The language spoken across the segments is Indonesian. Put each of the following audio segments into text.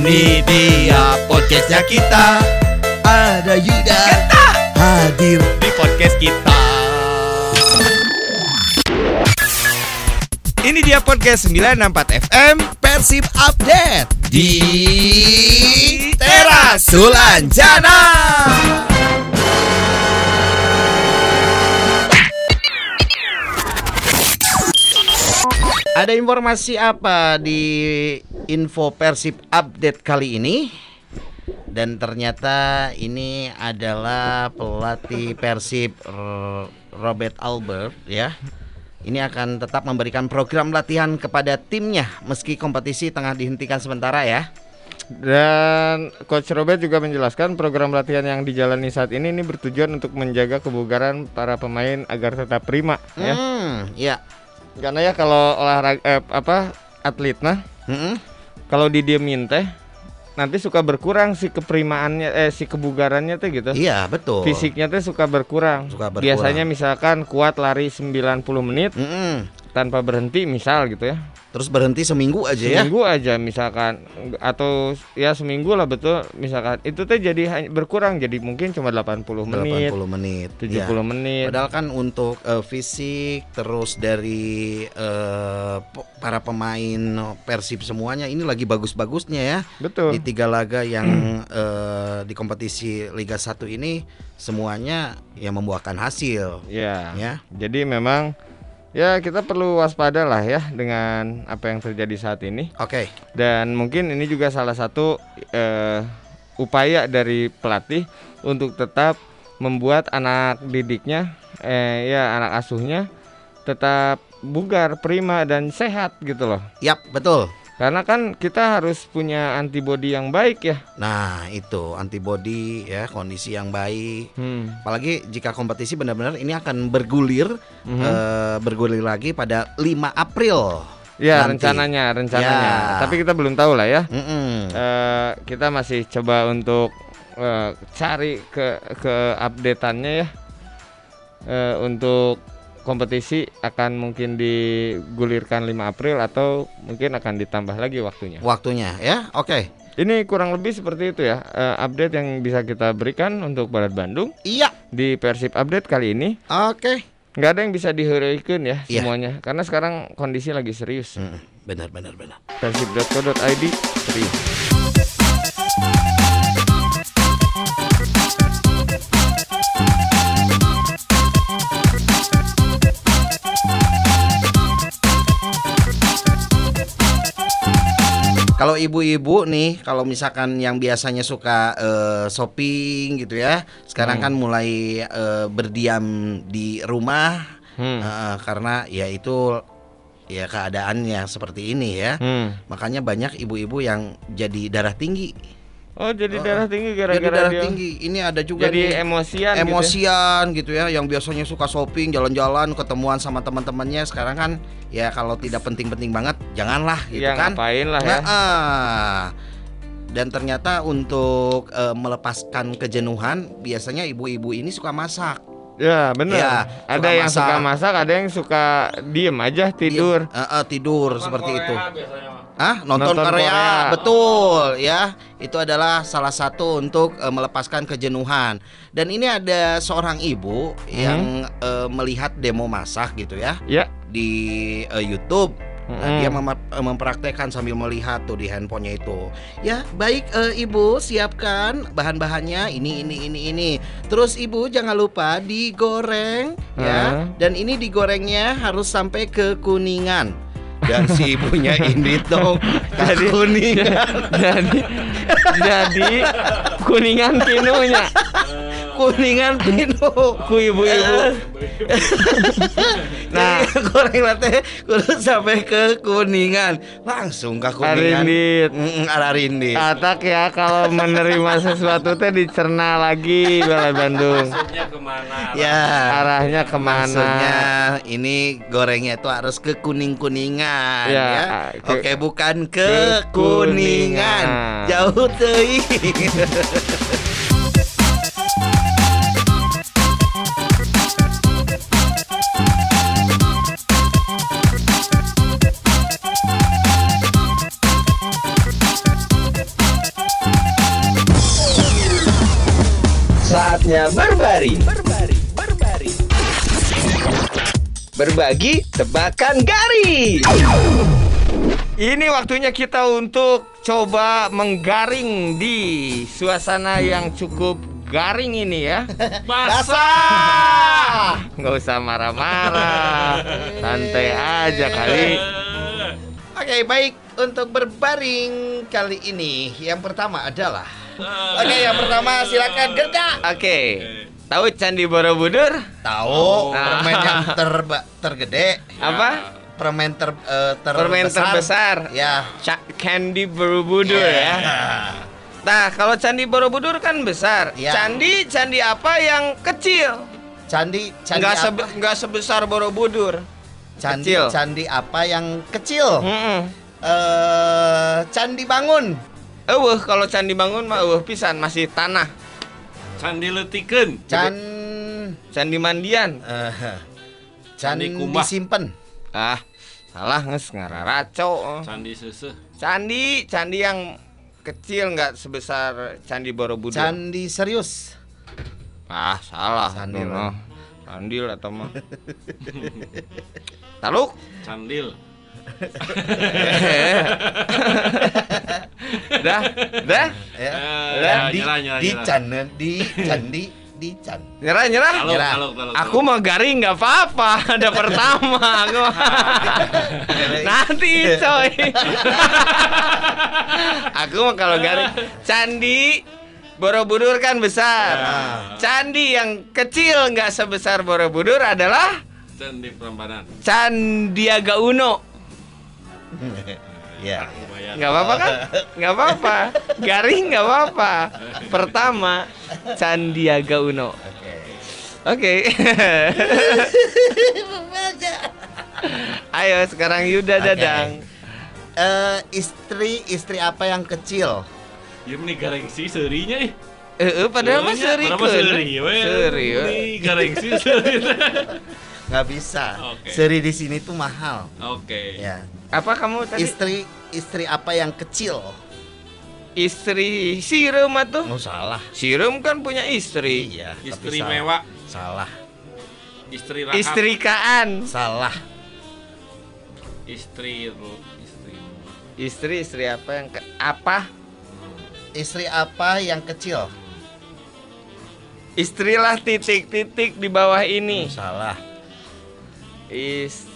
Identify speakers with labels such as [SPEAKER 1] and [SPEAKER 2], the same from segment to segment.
[SPEAKER 1] Ini dia podcastnya kita
[SPEAKER 2] Ada Yuda hadir
[SPEAKER 1] di podcast kita. Ini dia podcast 94 FM
[SPEAKER 2] Persib Update
[SPEAKER 1] di Teras Sulanjana.
[SPEAKER 2] Ada informasi apa di info Persib Update kali ini? Dan ternyata ini adalah pelatih Persib Robert Albert ya. Ini akan tetap memberikan program latihan kepada timnya meski kompetisi tengah dihentikan sementara ya.
[SPEAKER 3] Dan Coach Robert juga menjelaskan program latihan yang dijalani saat ini ini bertujuan untuk menjaga kebugaran para pemain agar tetap prima ya.
[SPEAKER 2] Hmm, ya.
[SPEAKER 3] Karena ya kalau olahraga eh, apa atlet nah
[SPEAKER 2] Mm-mm.
[SPEAKER 3] Kalau didiemin teh nanti suka berkurang si keprimaannya eh si kebugarannya teh gitu.
[SPEAKER 2] Iya, betul.
[SPEAKER 3] Fisiknya teh suka berkurang.
[SPEAKER 2] Suka berkurang.
[SPEAKER 3] Biasanya misalkan kuat lari 90 menit
[SPEAKER 2] Mm-mm.
[SPEAKER 3] Tanpa berhenti misal gitu ya.
[SPEAKER 2] Terus berhenti seminggu aja ya.
[SPEAKER 3] seminggu aja misalkan atau ya seminggu lah betul misalkan itu teh jadi berkurang jadi mungkin cuma 80 menit
[SPEAKER 2] 80 menit.
[SPEAKER 3] 70
[SPEAKER 2] ya.
[SPEAKER 3] menit
[SPEAKER 2] Padahal kan untuk eh, fisik terus dari pe- para pemain Persib semuanya ini lagi bagus-bagusnya ya.
[SPEAKER 3] betul
[SPEAKER 2] Di tiga laga yang eh, di kompetisi Liga 1 ini semuanya yang membuahkan hasil
[SPEAKER 3] ya
[SPEAKER 2] ya.
[SPEAKER 3] jadi memang ya kita perlu waspada lah ya dengan apa yang terjadi saat ini
[SPEAKER 2] Oke.
[SPEAKER 3] dan mungkin ini juga salah satu eh, upaya dari pelatih untuk tetap membuat anak didiknya eh ya anak asuhnya tetap bugar prima dan sehat gitu loh
[SPEAKER 2] Yap, betul.
[SPEAKER 3] Karena kan kita harus punya antibodi yang baik ya.
[SPEAKER 2] Nah, itu antibody ya, kondisi yang baik.
[SPEAKER 3] Hmm.
[SPEAKER 2] Apalagi jika kompetisi benar-benar ini akan bergulir
[SPEAKER 3] Mhm.
[SPEAKER 2] eh, bergulir lagi pada 5 April.
[SPEAKER 3] Ya
[SPEAKER 2] nanti.
[SPEAKER 3] rencananya, rencananya.
[SPEAKER 2] Ya.
[SPEAKER 3] Tapi kita belum tahu lah ya.
[SPEAKER 2] Mm-mm.
[SPEAKER 3] Eh, kita masih coba untuk eh, cari ke ke updateannya ya. Eh, untuk kompetisi akan mungkin digulirkan 5 April atau mungkin akan ditambah lagi waktunya.
[SPEAKER 2] Waktunya ya. Oke.
[SPEAKER 3] Ini kurang lebih seperti itu ya eh, update yang bisa kita berikan untuk Barat Bandung
[SPEAKER 2] Iya.
[SPEAKER 3] di Persib update kali ini.
[SPEAKER 2] Oke.
[SPEAKER 3] nggak ada yang bisa dihuraikan ya
[SPEAKER 2] Iya.
[SPEAKER 3] semuanya karena sekarang kondisi lagi serius
[SPEAKER 2] Mm, Benar benar benar.
[SPEAKER 3] persib.co.id serius
[SPEAKER 2] Kalau ibu-ibu nih, kalau misalkan yang biasanya suka eh, shopping gitu ya, sekarang kan mulai eh, berdiam di rumah
[SPEAKER 3] Hmm.
[SPEAKER 2] eh, karena ya itu ya keadaannya seperti ini ya.
[SPEAKER 3] Hmm.
[SPEAKER 2] Makanya banyak ibu-ibu yang jadi darah tinggi.
[SPEAKER 3] Oh jadi
[SPEAKER 2] Oh,
[SPEAKER 3] darah tinggi
[SPEAKER 2] Jadi
[SPEAKER 3] gara-gara
[SPEAKER 2] darah
[SPEAKER 3] dia
[SPEAKER 2] tinggi. Ini ada juga
[SPEAKER 3] jadi
[SPEAKER 2] nih,
[SPEAKER 3] emosian gitu ya.
[SPEAKER 2] emosian gitu ya yang biasanya suka shopping jalan-jalan ketemuan sama teman-temannya sekarang kan ya kalau tidak penting-penting banget janganlah gitu
[SPEAKER 3] ya
[SPEAKER 2] kan
[SPEAKER 3] ngapain lah ya
[SPEAKER 2] Nah, ah. dan ternyata untuk eh, melepaskan kejenuhan biasanya ibu-ibu ini suka masak
[SPEAKER 3] ya benar
[SPEAKER 2] Ya,
[SPEAKER 3] ada yang suka
[SPEAKER 2] masak.
[SPEAKER 3] masak ada yang suka diem aja tidur
[SPEAKER 2] Eh, eh, tidur seperti itu Ah, nonton,
[SPEAKER 3] Nonton
[SPEAKER 2] Korea.
[SPEAKER 3] Korea.
[SPEAKER 2] betul ya. Itu adalah salah satu untuk eh, melepaskan kejenuhan. Dan ini ada seorang ibu yang eh, melihat demo masak gitu ya
[SPEAKER 3] ya
[SPEAKER 2] di eh, YouTube. Nah,
[SPEAKER 3] Mm-mm.
[SPEAKER 2] dia mem- eh, mempraktekkan sambil melihat tuh di handphonenya itu. Ya, baik eh, Ibu, siapkan bahan-bahannya ini ini ini ini. Terus Ibu jangan lupa digoreng ya.
[SPEAKER 3] Hmm.
[SPEAKER 2] Dan ini digorengnya harus sampai ke kuningan. Dan si ibunya ini dong
[SPEAKER 3] Jadi-
[SPEAKER 2] kuningan,
[SPEAKER 3] jadi jadi kuningan pinunya
[SPEAKER 2] kuningan pinu.
[SPEAKER 3] ku ibu-ibu
[SPEAKER 2] Nah, goreng latte kudu sampai ke kuningan. Langsung ke kuningan.
[SPEAKER 3] Arindit.
[SPEAKER 2] Mm, arindit.
[SPEAKER 3] Atak ya kalau menerima sesuatu teh dicerna lagi Balai Bandung.
[SPEAKER 2] Ya.
[SPEAKER 3] Arahnya ke mana?
[SPEAKER 2] Maksudnya ini gorengnya itu harus ke kuning kuningan Kuningan
[SPEAKER 3] ya.
[SPEAKER 2] ya.
[SPEAKER 3] Ke,
[SPEAKER 2] Oke, bukan ke,
[SPEAKER 3] ke
[SPEAKER 2] Kuningan.
[SPEAKER 3] Kuningan.
[SPEAKER 2] Jauh teuing.
[SPEAKER 4] Saatnya berbaring. Berbagi tebakan garis.
[SPEAKER 3] Ini waktunya kita untuk coba menggaring di suasana yang cukup garing ini ya.
[SPEAKER 1] Basah.
[SPEAKER 3] Nggak usah marah-marah, santai aja kali.
[SPEAKER 2] Oke, baik untuk berbaring kali ini yang pertama adalah Oke, yang pertama silakan Gerda.
[SPEAKER 3] Oke, tahu Candi Borobudur?
[SPEAKER 2] Tahu
[SPEAKER 3] Nah.
[SPEAKER 2] permen yang terba tergede,
[SPEAKER 3] Apa?
[SPEAKER 2] permen ter eh, terbesar.
[SPEAKER 3] Permen terbesar.
[SPEAKER 2] Ya.
[SPEAKER 3] Ca- Candi Borobudur ya. Nah, kalau Candi Borobudur kan besar.
[SPEAKER 2] Iya.
[SPEAKER 3] Candi, candi apa yang kecil?
[SPEAKER 2] Candi candi
[SPEAKER 3] Nggak,
[SPEAKER 2] apa?
[SPEAKER 3] sebe- nggak sebesar Borobudur.
[SPEAKER 2] candi
[SPEAKER 3] kecil.
[SPEAKER 2] candi apa yang kecil?
[SPEAKER 3] Mm-mm.
[SPEAKER 2] Eh, candi bangun.
[SPEAKER 3] Eueuh, kalau candi bangun mah eueuh pisan masih tanah.
[SPEAKER 1] Candi letikeun.
[SPEAKER 2] Can
[SPEAKER 3] Candi mandian.
[SPEAKER 2] eh,
[SPEAKER 1] Candi
[SPEAKER 2] candi
[SPEAKER 1] kumbah.
[SPEAKER 2] disimpan.
[SPEAKER 3] Ah, salah nges ngararaco.
[SPEAKER 1] Candi seseh.
[SPEAKER 3] Candi, candi yang kecil nggak sebesar Candi Borobudur.
[SPEAKER 2] Candi serius.
[SPEAKER 3] ah, salah.
[SPEAKER 2] Sandil.
[SPEAKER 3] Noh. Sandil atau mah. Taluk.
[SPEAKER 1] Candil.
[SPEAKER 3] dah, dah.
[SPEAKER 2] Ya.
[SPEAKER 1] Eh,
[SPEAKER 2] di,
[SPEAKER 1] nyerah, nyerah,
[SPEAKER 2] di
[SPEAKER 1] nyerah.
[SPEAKER 2] can di candi di can.
[SPEAKER 3] Nyerah, nyerah.
[SPEAKER 2] Nyerah.
[SPEAKER 3] Aku mau garing nggak apa-apa. Ada pertama. Aku. Nanti coy. Aku mah kalau garing candi Borobudur kan besar. Candi yang kecil nggak sebesar Borobudur adalah
[SPEAKER 1] Candi Prambanan.
[SPEAKER 3] Candiaga Uno.
[SPEAKER 2] Ya.
[SPEAKER 1] Lumayan.
[SPEAKER 3] Nggak apa-apa kan? Nggak apa-apa. Garing nggak apa-apa. Pertama Candiaga Uno. Oke. Ayo sekarang Yuda
[SPEAKER 2] Oke.
[SPEAKER 3] Dadang.
[SPEAKER 2] Eh, istri istri apa yang kecil?
[SPEAKER 1] Ya ini gareng sih serinya ih.
[SPEAKER 3] Eh, eh, padahal mah seri
[SPEAKER 1] Padahal mah seri.
[SPEAKER 3] Seri.
[SPEAKER 1] Ini gareng sih seri.
[SPEAKER 2] Nggak bisa.
[SPEAKER 1] Oke.
[SPEAKER 2] Seri di sini tuh mahal.
[SPEAKER 1] Oke.
[SPEAKER 2] Ya.
[SPEAKER 3] Apa kamu tadi?
[SPEAKER 2] Istri istri apa yang kecil?
[SPEAKER 3] Istri Sirum tuh.
[SPEAKER 2] Oh salah.
[SPEAKER 3] Sirum kan punya istri.
[SPEAKER 2] Iya.
[SPEAKER 1] Istri
[SPEAKER 2] salah.
[SPEAKER 1] mewah,
[SPEAKER 2] Salah.
[SPEAKER 1] istri rahab,
[SPEAKER 3] Istrikaan.
[SPEAKER 2] Salah.
[SPEAKER 1] istri istri
[SPEAKER 3] Istri istri apa yang ke- apa?
[SPEAKER 2] Istri apa yang kecil?
[SPEAKER 3] Istrilah titik-titik di bawah ini.
[SPEAKER 2] Oh, salah.
[SPEAKER 3] Is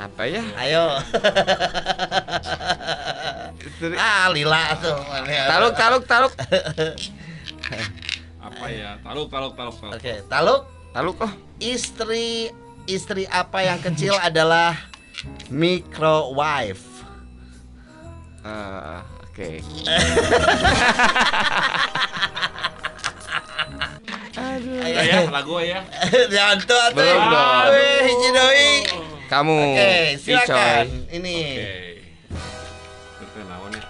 [SPEAKER 3] apa ya?
[SPEAKER 2] Ayo.
[SPEAKER 3] Istri...
[SPEAKER 2] ah, lila tuh.
[SPEAKER 3] Taluk taluk taluk.
[SPEAKER 1] apa ya? Taluk, taluk, taluk, taluk.
[SPEAKER 2] Oke, taluk.
[SPEAKER 3] Taluk oh.
[SPEAKER 2] Istri istri apa yang kecil adalah microwave.
[SPEAKER 3] Ah, oke.
[SPEAKER 1] Udah ya, lagu ya.
[SPEAKER 2] Jangan tuh atuh.
[SPEAKER 3] Belum dong.
[SPEAKER 2] Hiji deui.
[SPEAKER 3] Kamu
[SPEAKER 2] Oke, silakan. Ini.
[SPEAKER 1] Oke. Naon ya?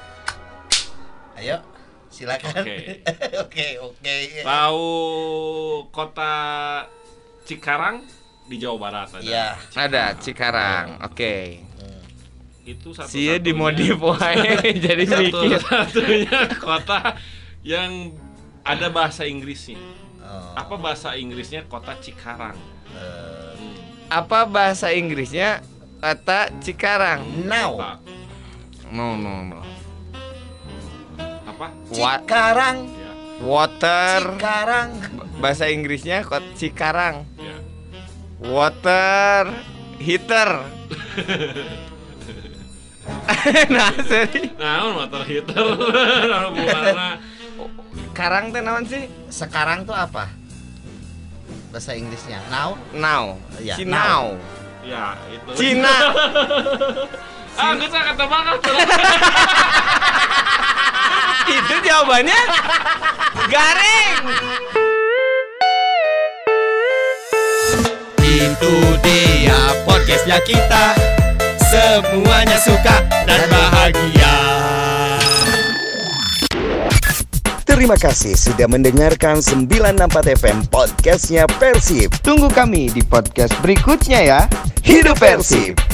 [SPEAKER 2] Ayo, silakan.
[SPEAKER 1] Oke.
[SPEAKER 2] Oke, oke.
[SPEAKER 1] Tahu kota Cikarang di Jawa Barat ada.
[SPEAKER 2] Iya.
[SPEAKER 3] Ada Cikarang. Oke.
[SPEAKER 1] Itu satu
[SPEAKER 3] Sia dimodif wae jadi mikir.
[SPEAKER 1] satunya kota yang ada bahasa Inggrisnya.
[SPEAKER 2] Oh,
[SPEAKER 1] Apa bahasa Inggrisnya kota Cikarang? Hmm.
[SPEAKER 3] Apa bahasa Inggrisnya kata Cikarang?
[SPEAKER 2] now.
[SPEAKER 1] Kota.
[SPEAKER 3] No no no.
[SPEAKER 1] Apa?
[SPEAKER 2] Cikarang.
[SPEAKER 1] Ya,
[SPEAKER 3] Water.
[SPEAKER 2] Cikarang.
[SPEAKER 3] Bahasa Inggrisnya kota Cikarang.
[SPEAKER 1] ya.
[SPEAKER 3] Water heater. nah, seri.
[SPEAKER 1] Nah, motor heater. Nah, bukanna
[SPEAKER 3] Karang teh naon sih?
[SPEAKER 2] Sekarang tuh apa? Bahasa Inggrisnya now.
[SPEAKER 3] Now.
[SPEAKER 2] Ya,
[SPEAKER 3] Cinau.
[SPEAKER 1] Ya, itu.
[SPEAKER 3] Cina.
[SPEAKER 1] Ah, gue kata banget.
[SPEAKER 3] Itu jawabannya garing.
[SPEAKER 1] Itu dia podcastnya kita. Semuanya suka dan bahagia.
[SPEAKER 4] Terima kasih sudah mendengarkan 964 FM podcastnya Persib.
[SPEAKER 3] Tunggu kami di podcast berikutnya ya.
[SPEAKER 4] Hidup Persib!